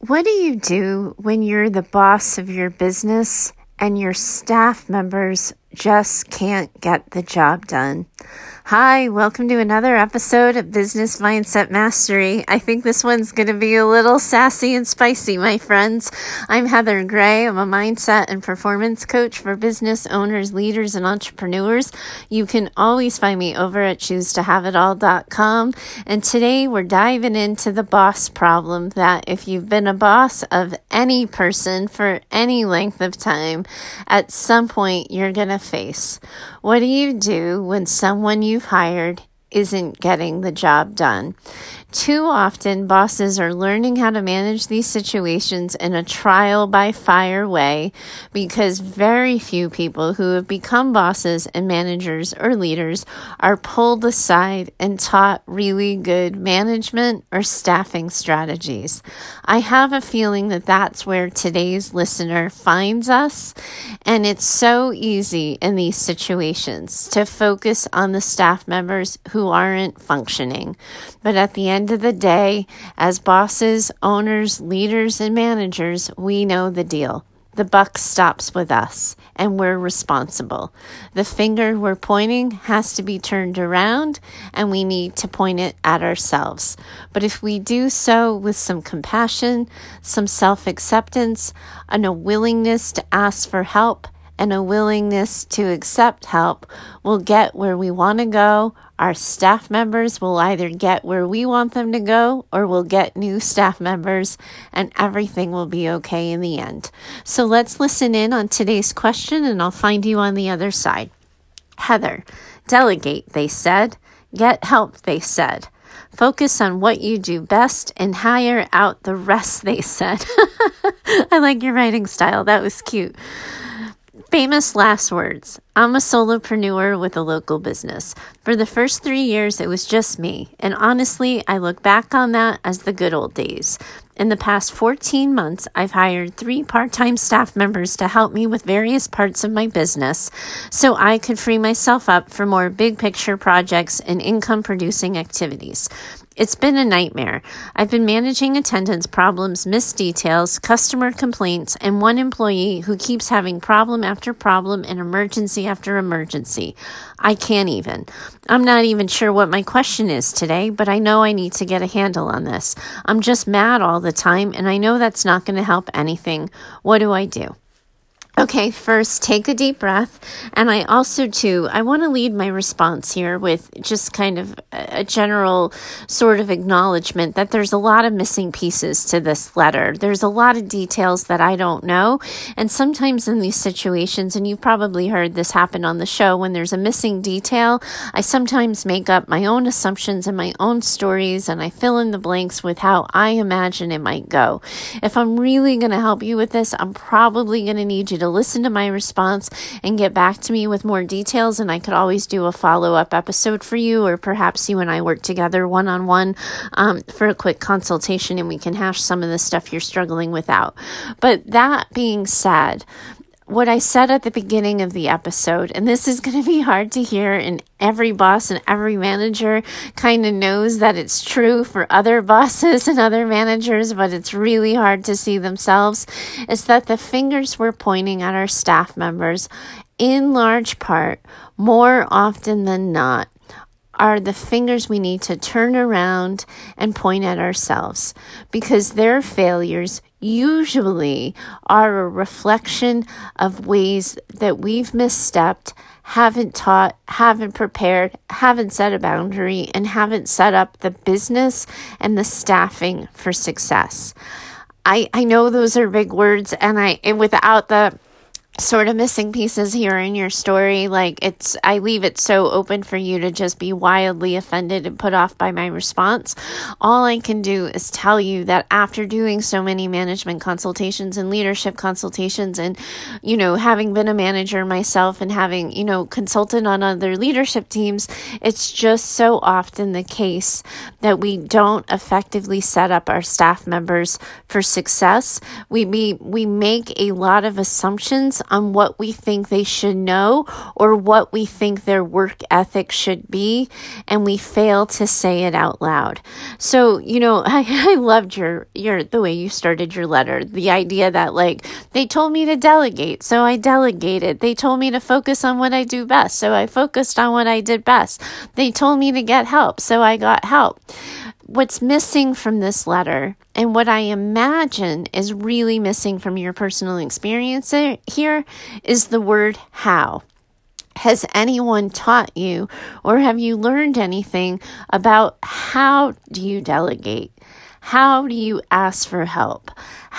What do you do when you're the boss of your business and your staff members just can't get the job done? Hi, welcome to another episode of Business Mindset Mastery. I think this one's going to be a little sassy and spicy, my friends. I'm Heather Gray. I'm a mindset and performance coach for business owners, leaders, and entrepreneurs. You can always find me over at choosetohaveitall.com. And today we're diving into the boss problem that if you've been a boss of any person for any length of time, at some point you're going to face. What do you do when someone you've hired isn't getting the job done? Too often, bosses are learning how to manage these situations in a trial by fire way because very few people who have become bosses and managers or leaders are pulled aside and taught really good management or staffing strategies. I have a feeling that that's where today's listener finds us, and it's so easy in these situations to focus on the staff members who aren't functioning. But at the end end of the day, as bosses, owners, leaders, and managers, we know the deal. The buck stops with us, and we're responsible. The finger we're pointing has to be turned around, and we need to point it at ourselves. But if we do so with some compassion, some self acceptance, and a willingness to ask for help, and a willingness to accept help, we'll get where we want to go. Our staff members will either get where we want them to go or we'll get new staff members, and everything will be okay in the end. So let's listen in on today's question, and I'll find you on the other side. Heather, delegate, they said. Get help, they said. Focus on what you do best and hire out the rest, they said. I like your writing style. That was cute. Famous last words. I'm a solopreneur with a local business. For the first three years, it was just me. And honestly, I look back on that as the good old days. In the past 14 months, I've hired three part time staff members to help me with various parts of my business so I could free myself up for more big picture projects and income producing activities. It's been a nightmare. I've been managing attendance problems, missed details, customer complaints, and one employee who keeps having problem after problem and emergency after emergency. I can't even. I'm not even sure what my question is today, but I know I need to get a handle on this. I'm just mad all the time, and I know that's not going to help anything. What do I do? Okay, first take a deep breath. And I also, too, I want to lead my response here with just kind of a general sort of acknowledgement that there's a lot of missing pieces to this letter. There's a lot of details that I don't know. And sometimes in these situations, and you've probably heard this happen on the show, when there's a missing detail, I sometimes make up my own assumptions and my own stories and I fill in the blanks with how I imagine it might go. If I'm really going to help you with this, I'm probably going to need you to to listen to my response and get back to me with more details. And I could always do a follow up episode for you, or perhaps you and I work together one on one for a quick consultation and we can hash some of the stuff you're struggling with out. But that being said, what I said at the beginning of the episode, and this is going to be hard to hear, and every boss and every manager kind of knows that it's true for other bosses and other managers, but it's really hard to see themselves, is that the fingers we're pointing at our staff members, in large part, more often than not, are the fingers we need to turn around and point at ourselves because their failures usually are a reflection of ways that we've misstepped, haven't taught, haven't prepared, haven't set a boundary, and haven't set up the business and the staffing for success. I, I know those are big words and I and without the sort of missing pieces here in your story. Like it's, I leave it so open for you to just be wildly offended and put off by my response. All I can do is tell you that after doing so many management consultations and leadership consultations, and, you know, having been a manager myself and having, you know, consulted on other leadership teams, it's just so often the case that we don't effectively set up our staff members for success. We, we, we make a lot of assumptions on what we think they should know or what we think their work ethic should be, and we fail to say it out loud. So, you know, I, I loved your your the way you started your letter. The idea that like they told me to delegate, so I delegated. They told me to focus on what I do best, so I focused on what I did best. They told me to get help, so I got help what's missing from this letter and what I imagine is really missing from your personal experience here is the word how. Has anyone taught you or have you learned anything about how do you delegate? How do you ask for help?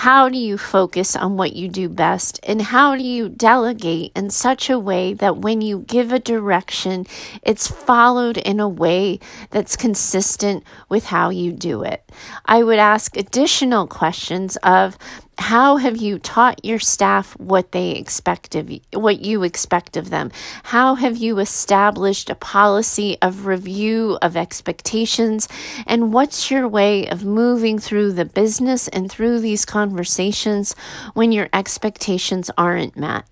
How do you focus on what you do best? And how do you delegate in such a way that when you give a direction, it's followed in a way that's consistent with how you do it? I would ask additional questions of how have you taught your staff what they expect of you, what you expect of them? How have you established a policy of review of expectations? And what's your way of moving through the business and through these conversations when your expectations aren't met?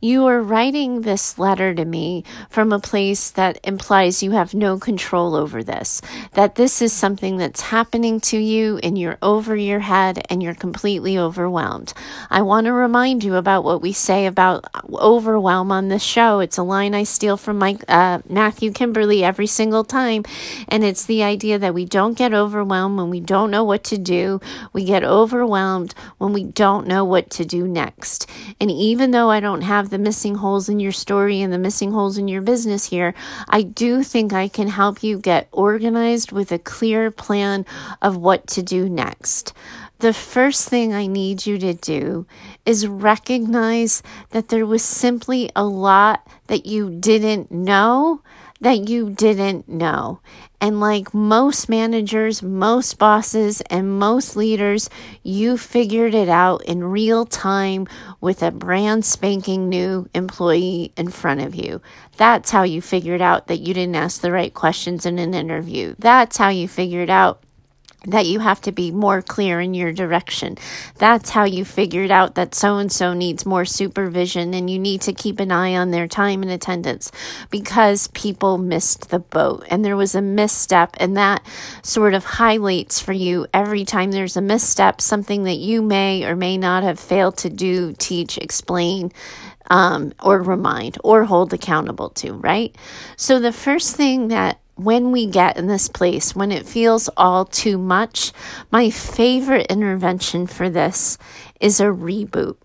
You are writing this letter to me from a place that implies you have no control over this, that this is something that's happening to you and you're over your head and you're completely overwhelmed. I want to remind you about what we say about overwhelm on this show. It's a line I steal from Mike, uh, Matthew Kimberley every single time, and it's the idea that we don't get overwhelmed when we don't know what to do. We get overwhelmed when we don't know what to do next. And even though I don't don't have the missing holes in your story and the missing holes in your business here, I do think I can help you get organized with a clear plan of what to do next. The first thing I need you to do is recognize that there was simply a lot that you didn't know that you didn't know. And like most managers, most bosses, and most leaders, you figured it out in real time with a brand spanking new employee in front of you. That's how you figured out that you didn't ask the right questions in an interview. That's how you figured out that you have to be more clear in your direction. That's how you figured out that so and so needs more supervision and you need to keep an eye on their time and attendance because people missed the boat and there was a misstep and that sort of highlights for you every time there's a misstep something that you may or may not have failed to do, teach, explain, um, or remind or hold accountable to, right? So the first thing that when we get in this place, when it feels all too much, my favorite intervention for this is a reboot.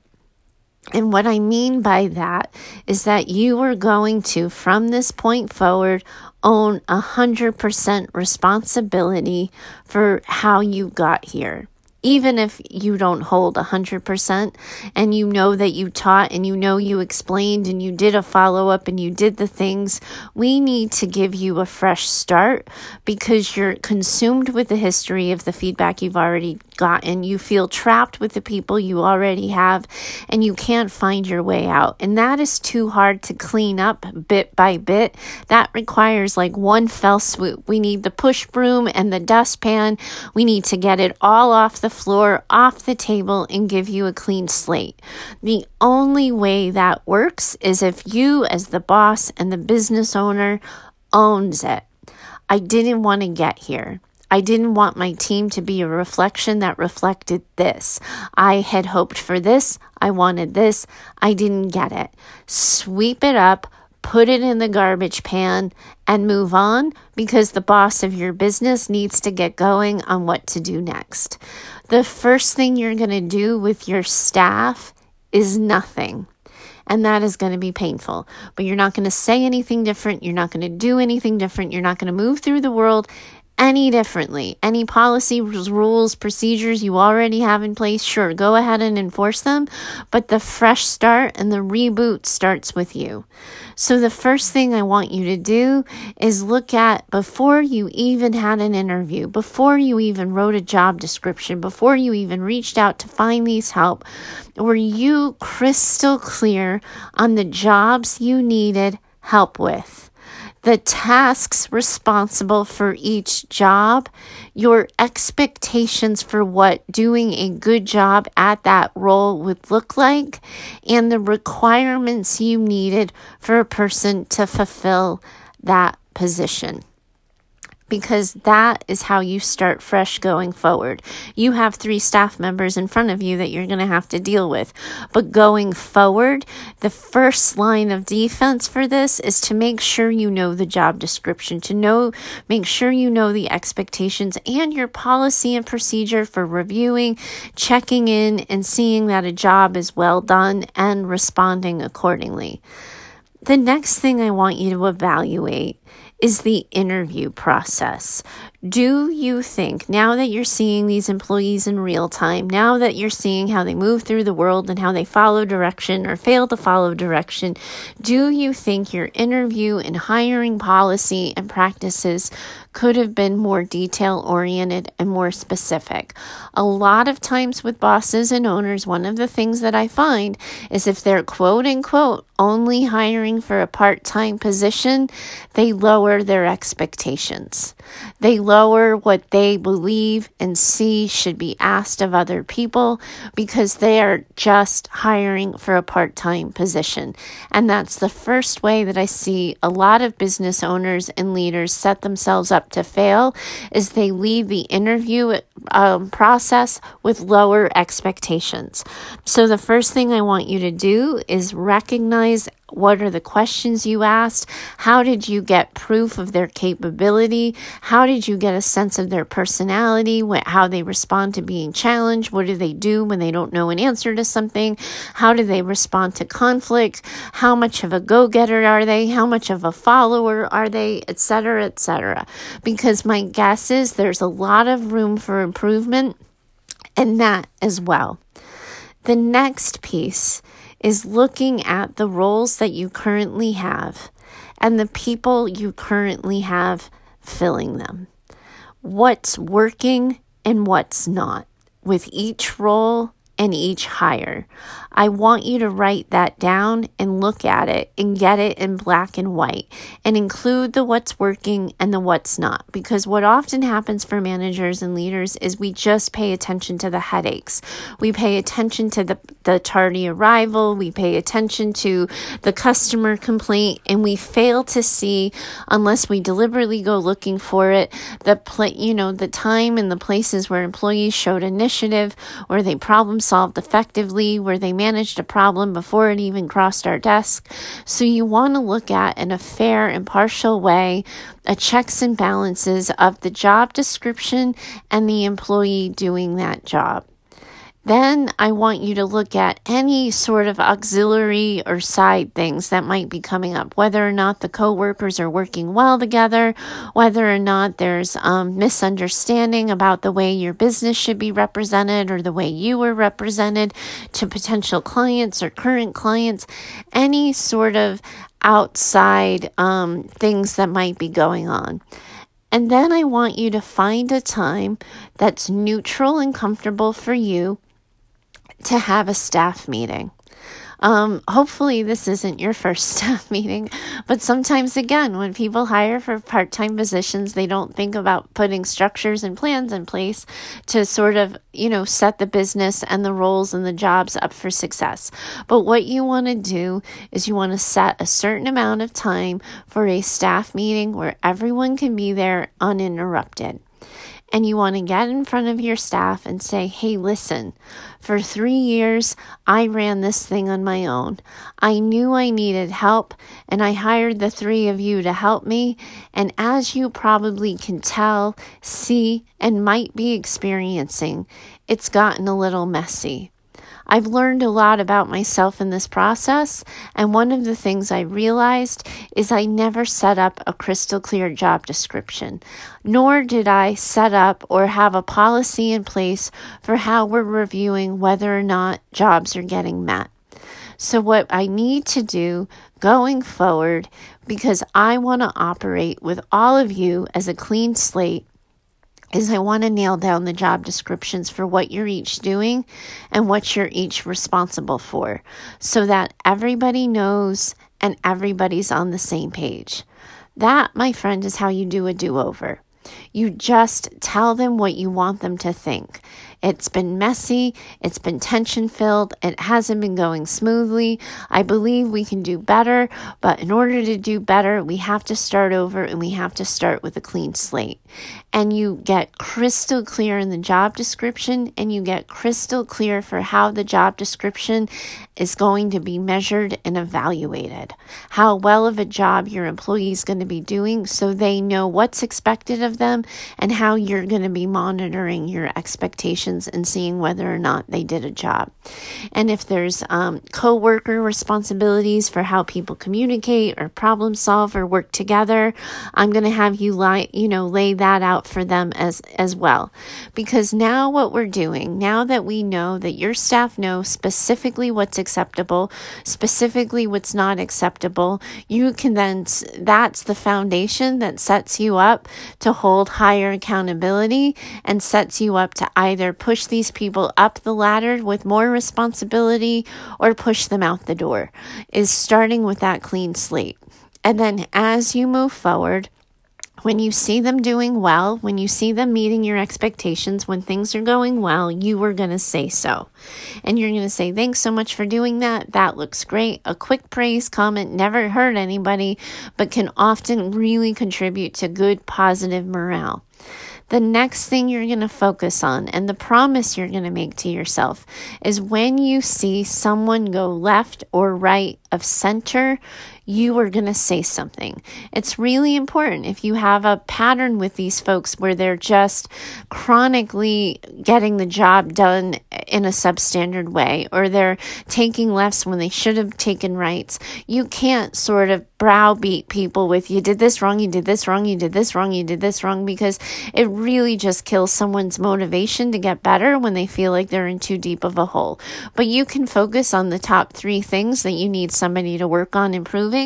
And what I mean by that is that you are going to, from this point forward, own 100% responsibility for how you got here even if you don't hold 100% and you know that you taught and you know you explained and you did a follow up and you did the things, we need to give you a fresh start because you're consumed with the history of the feedback you've already gotten. You feel trapped with the people you already have and you can't find your way out. And that is too hard to clean up bit by bit. That requires like one fell swoop. We need the push broom and the dustpan. We need to get it all off the floor, off the table, and give you a clean slate. The only way that works is if you, as the boss and the business owner, owns it. I didn't want to get here. I didn't want my team to be a reflection that reflected this. I had hoped for this. I wanted this. I didn't get it. Sweep it up, put it in the garbage pan, and move on because the boss of your business needs to get going on what to do next. The first thing you're going to do with your staff is nothing. And that is going to be painful. But you're not going to say anything different. You're not going to do anything different. You're not going to move through the world any differently. Any policy, rules, procedures you already have in place, sure, go ahead and enforce them. But the fresh start and the reboot starts with you. So, the first thing I want you to do is look at before you even had an interview, before you even wrote a job description, before you even reached out to find these help, were you crystal clear on the jobs you needed help with? The tasks responsible for each job, your expectations for what doing a good job at that role would look like, and the requirements you needed for a person to fulfill that position because that is how you start fresh going forward. You have three staff members in front of you that you're going to have to deal with. But going forward, the first line of defense for this is to make sure you know the job description, to know, make sure you know the expectations and your policy and procedure for reviewing, checking in, and seeing that a job is well done and responding accordingly. The next thing I want you to evaluate is the interview process. Do you think, now that you're seeing these employees in real time, now that you're seeing how they move through the world and how they follow direction or fail to follow direction, do you think your interview and hiring policy and practices could have been more detail oriented and more specific. A lot of times with bosses and owners, one of the things that I find is if they're quote unquote only hiring for a part time position, they lower their expectations. They lower what they believe and see should be asked of other people because they are just hiring for a part time position. And that's the first way that I see a lot of business owners and leaders set themselves up to fail is they leave the interview um, process with lower expectations. So the first thing I want you to do is recognize what are the questions you asked? How did you get proof of their capability? How did you get a sense of their personality? How they respond to being challenged? What do they do when they don't know an answer to something? How do they respond to conflict? How much of a go getter are they? How much of a follower are they? Etc. Etc. Because my guess is there's a lot of room for improvement in that as well. The next piece is looking at the roles that you currently have and the people you currently have filling them. What's working and what's not with each role and each higher. I want you to write that down and look at it and get it in black and white and include the what's working and the what's not. Because what often happens for managers and leaders is we just pay attention to the headaches. We pay attention to the, the tardy arrival. We pay attention to the customer complaint and we fail to see, unless we deliberately go looking for it, the pla- you know, the time and the places where employees showed initiative or they problem solved effectively, where they managed a problem before it even crossed our desk. So you want to look at in a fair, impartial way a checks and balances of the job description and the employee doing that job. Then I want you to look at any sort of auxiliary or side things that might be coming up, whether or not the coworkers are working well together, whether or not there's um, misunderstanding about the way your business should be represented or the way you were represented to potential clients or current clients, any sort of outside um, things that might be going on. And then I want you to find a time that's neutral and comfortable for you to have a staff meeting. Um, hopefully, this isn't your first staff meeting, but sometimes, again, when people hire for part time positions, they don't think about putting structures and plans in place to sort of, you know, set the business and the roles and the jobs up for success. But what you want to do is you want to set a certain amount of time for a staff meeting where everyone can be there uninterrupted and you want to get in front of your staff and say, hey, listen, for three years, I ran this thing on my own. I knew I needed help, and I hired the three of you to help me. And as you probably can tell, see, and might be experiencing, it's gotten a little messy. I've learned a lot about myself in this process, and one of the things I realized is I never set up a crystal clear job description, nor did I set up or have a policy in place for how we're reviewing whether or not jobs are getting met. So, what I need to do going forward, because I want to operate with all of you as a clean slate, is I want to nail down the job descriptions for what you're each doing and what you're each responsible for so that everybody knows and everybody's on the same page. That, my friend, is how you do a do over. You just tell them what you want them to think. It's been messy. It's been tension filled. It hasn't been going smoothly. I believe we can do better, but in order to do better, we have to start over and we have to start with a clean slate. And you get crystal clear in the job description and you get crystal clear for how the job description is going to be measured and evaluated. How well of a job your employee is going to be doing so they know what's expected of them and how you're going to be monitoring your expectations and seeing whether or not they did a job. And if there's um, co worker responsibilities for how people communicate or problem solve or work together, I'm going to have you lie, you know, lay that out for them as, as well. Because now what we're doing, now that we know that your staff know specifically what's acceptable, specifically what's not acceptable, you can then, that's the foundation that sets you up to hold higher accountability and sets you up to either push these people up the ladder with more responsibility or push them out the door, is starting with that clean slate. And then as you move forward, when you see them doing well, when you see them meeting your expectations, when things are going well, you are going to say so. And you're going to say, Thanks so much for doing that. That looks great. A quick praise comment never hurt anybody, but can often really contribute to good, positive morale the next thing you're going to focus on and the promise you're going to make to yourself is when you see someone go left or right of center, you are going to say something. It's really important if you have a pattern with these folks where they're just chronically getting the job done in a substandard way or they're taking lefts when they should have taken rights. You can't sort of browbeat people with you did this wrong, you did this wrong, you did this wrong, you did this wrong because it really just kills someone's motivation to get better when they feel like they're in too deep of a hole. But you can focus on the top 3 things that you need somebody to work on improving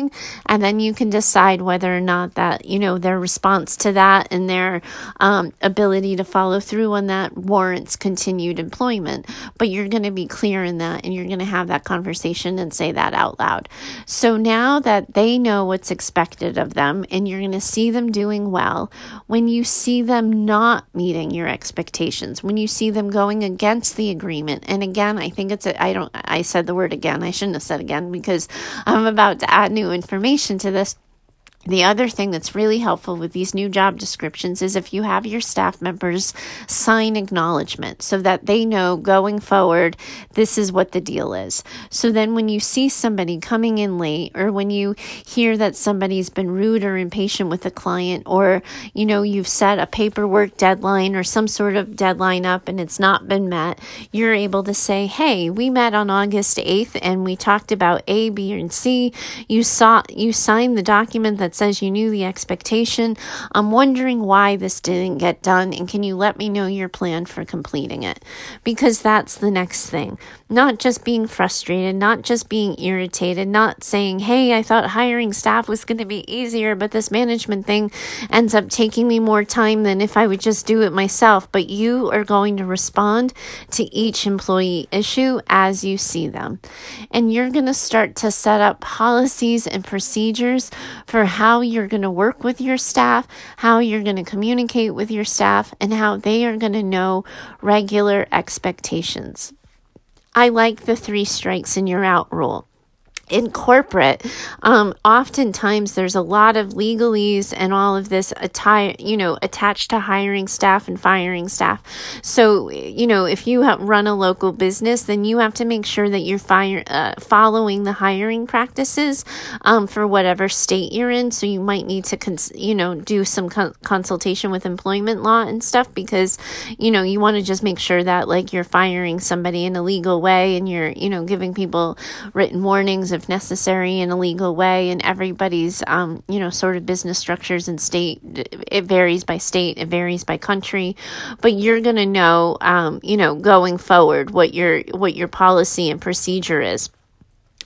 and then you can decide whether or not that you know their response to that and their um, ability to follow through on that warrants continued employment. But you're going to be clear in that and you're going to have that conversation and say that out loud. So now that they know what's expected of them and you're going to see them doing well when you see them not meeting your expectations when you see them going against the agreement and again i think it's i don't i said the word again i shouldn't have said again because I'm about to add new information to this. The other thing that's really helpful with these new job descriptions is if you have your staff members sign acknowledgement so that they know going forward, this is what the deal is. So then when you see somebody coming in late or when you hear that somebody's been rude or impatient with a client or, you know, you've set a paperwork deadline or some sort of deadline up and it's not been met, you're able to say, hey, we met on August 8th and we talked about A, B, and C. You saw, you signed the document that says you knew the expectation. I'm wondering why this didn't get done, and can you let me know your plan for completing it? Because that's the next thing. Not just being frustrated, not just being irritated, not saying, hey, I thought hiring staff was going to be easier, but this management thing ends up taking me more time than if I would just do it myself. But you are going to respond to each employee issue as you see them. And you're going to start to set up policies and procedures for how how you're going to work with your staff, how you're going to communicate with your staff, and how they are going to know regular expectations. I like the three strikes and you're out rule in corporate, um, oftentimes there's a lot of legalese and all of this atti- you know, attached to hiring staff and firing staff. So, you know, if you run a local business, then you have to make sure that you're fire, uh, following the hiring practices um, for whatever state you're in. So you might need to, cons- you know, do some con- consultation with employment law and stuff because, you know, you want to just make sure that like you're firing somebody in a legal way and you're, you know, giving people written warnings if necessary in a legal way and everybody's um, you know sort of business structures and state it varies by state it varies by country. But you're going to know um, you know going forward what your what your policy and procedure is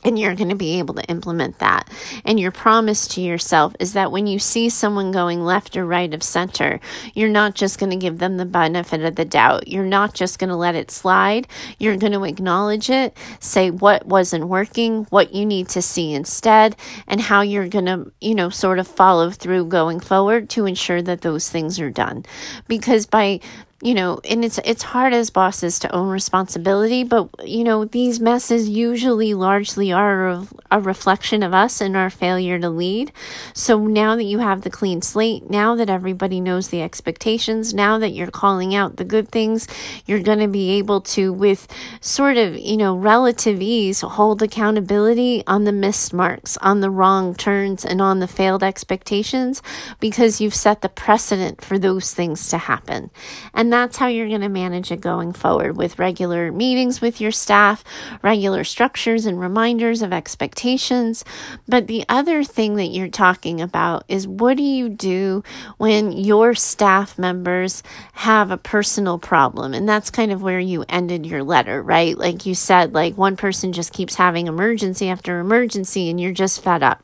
and you're going to be able to implement that. And your promise to yourself is that when you see someone going left or right of center, you're not just going to give them the benefit of the doubt. You're not just going to let it slide. You're going to acknowledge it, say what wasn't working, what you need to see instead, and how you're going to, you know, sort of follow through going forward to ensure that those things are done. Because by you know, and it's it's hard as bosses to own responsibility, but you know, these messes usually largely are a, reflection of us and our failure to lead. So now that you have the clean slate, now that everybody knows the expectations, now that you're calling out the good things, you're going to be able to with sort of, you know, relative ease hold accountability on the missed marks, on the wrong turns and on the failed expectations because you've set the precedent for those things to happen. And and that's how you're going to manage it going forward with regular meetings with your staff, regular structures and reminders of expectations. But the other thing that you're talking about is what do you do when your staff members have a personal problem? And that's kind of where you ended your letter, right? Like you said, like one person just keeps having emergency after emergency and you're just fed up.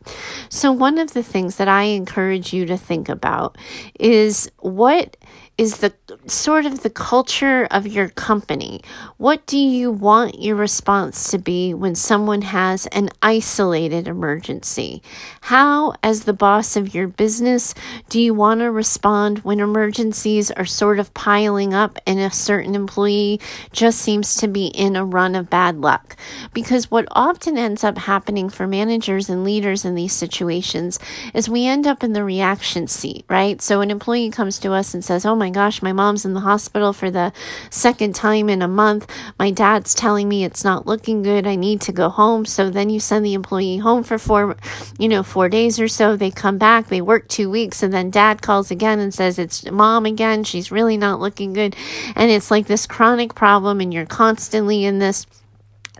So, one of the things that I encourage you to think about is what is the sort of the culture of your company. What do you want your response to be when someone has an isolated emergency? How, as the boss of your business, do you want to respond when emergencies are sort of piling up and a certain employee just seems to be in a run of bad luck? Because what often ends up happening for managers and leaders in these situations is we end up in the reaction seat, right? So an employee comes to us and says, Oh my gosh, my mom's in the hospital for the second time in a month. My dad's telling me it's not looking good. I need to go home. So then you send the employee home for four, you know, four days or so. They come back, they work two weeks, and then dad calls again and says it's mom again. She's really not looking good. And it's like this chronic problem, and you're constantly in this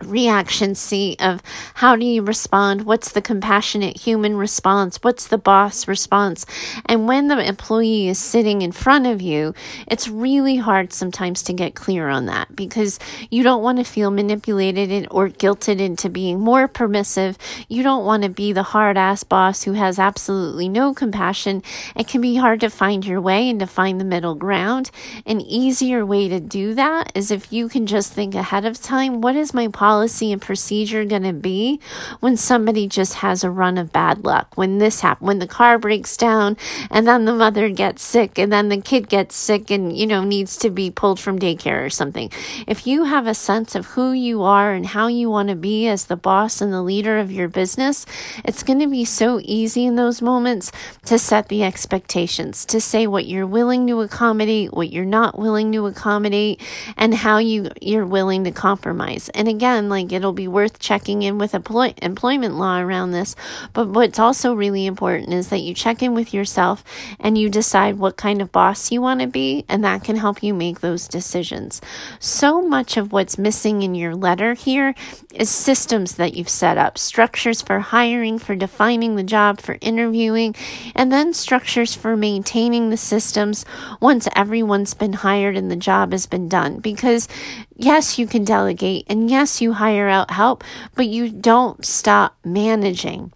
reaction seat of how do you respond? What's the compassionate human response? What's the boss response? And when the employee is sitting in front of you, it's really hard sometimes to get clear on that because you don't want to feel manipulated or guilted into being more permissive. You don't want to be the hard ass boss who has absolutely no compassion. It can be hard to find your way and to find the middle ground. An easier way to do that is if you can just think ahead of time, what is my policy and procedure going to be when somebody just has a run of bad luck? When this happens, when the car breaks down and then the mother gets sick and then the kid gets sick and, you know, needs to be pulled from daycare or something. If you have a sense of who you are and how you want to be as the boss and the leader of your business, it's going to be so easy in those moments to set the expectations, to say what you're willing to accommodate, what you're not willing to accommodate, and how you, you're willing to compromise. And again, again, like it'll be worth checking in with employ- employment law around this. But what's also really important is that you check in with yourself and you decide what kind of boss you want to be, and that can help you make those decisions. So much of what's missing in your letter here is systems that you've set up, structures for hiring, for defining the job, for interviewing, and then structures for maintaining the systems once everyone's been hired and the job has been done. Because yes, you can delegate and yes, you hire out help, but you don't stop managing.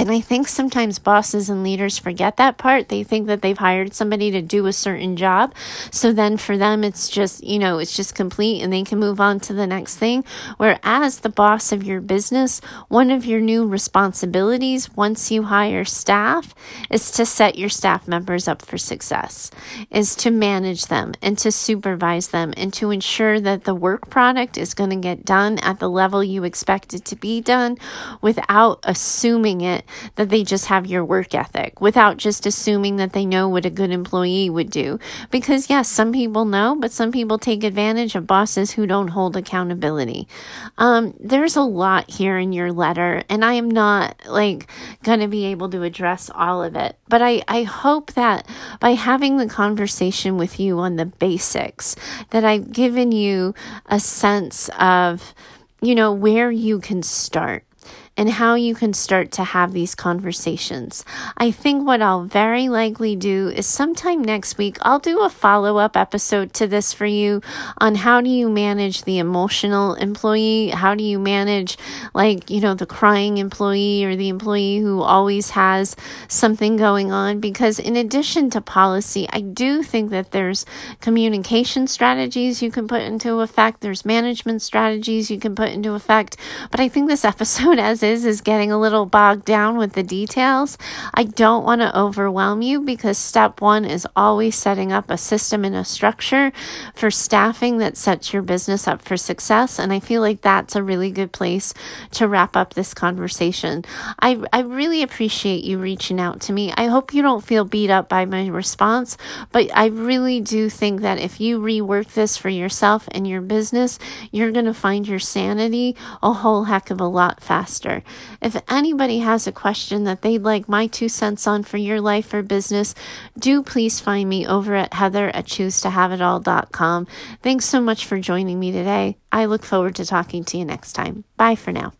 And I think sometimes bosses and leaders forget that part. They think that they've hired somebody to do a certain job. So then for them, it's just, you know, it's just complete and they can move on to the next thing. Whereas the boss of your business, one of your new responsibilities once you hire staff is to set your staff members up for success, is to manage them and to supervise them and to ensure that the work product is going to get done at the level you expect it to be done without assuming it that they just have your work ethic without just assuming that they know what a good employee would do. Because, yes, some people know, but some people take advantage of bosses who don't hold accountability. Um, there's a lot here in your letter, and I am not like going to be able to address all of it. But I, I hope that by having the conversation with you on the basics, that I've given you a sense of, you know, where you can start and how you can start to have these conversations. I think what I'll very likely do is sometime next week, I'll do a follow up episode to this for you on how do you manage the emotional employee? How do you manage, like, you know, the crying employee or the employee who always has something going on? Because in addition to policy, I do think that there's communication strategies you can put into effect, there's management strategies you can put into effect. But I think this episode, as is, is getting a little bogged down with the details. I don't want to overwhelm you because step one is always setting up a system and a structure for staffing that sets your business up for success. And I feel like that's a really good place to wrap up this conversation. I, I really appreciate you reaching out to me. I hope you don't feel beat up by my response, but I really do think that if you rework this for yourself and your business, you're going to find your sanity a whole heck of a lot faster. If anybody has a question that they'd like my two cents on for your life or business, do please find me over at heather at choosetohaveitall.com. Thanks so much for joining me today. I look forward to talking to you next time. Bye for now.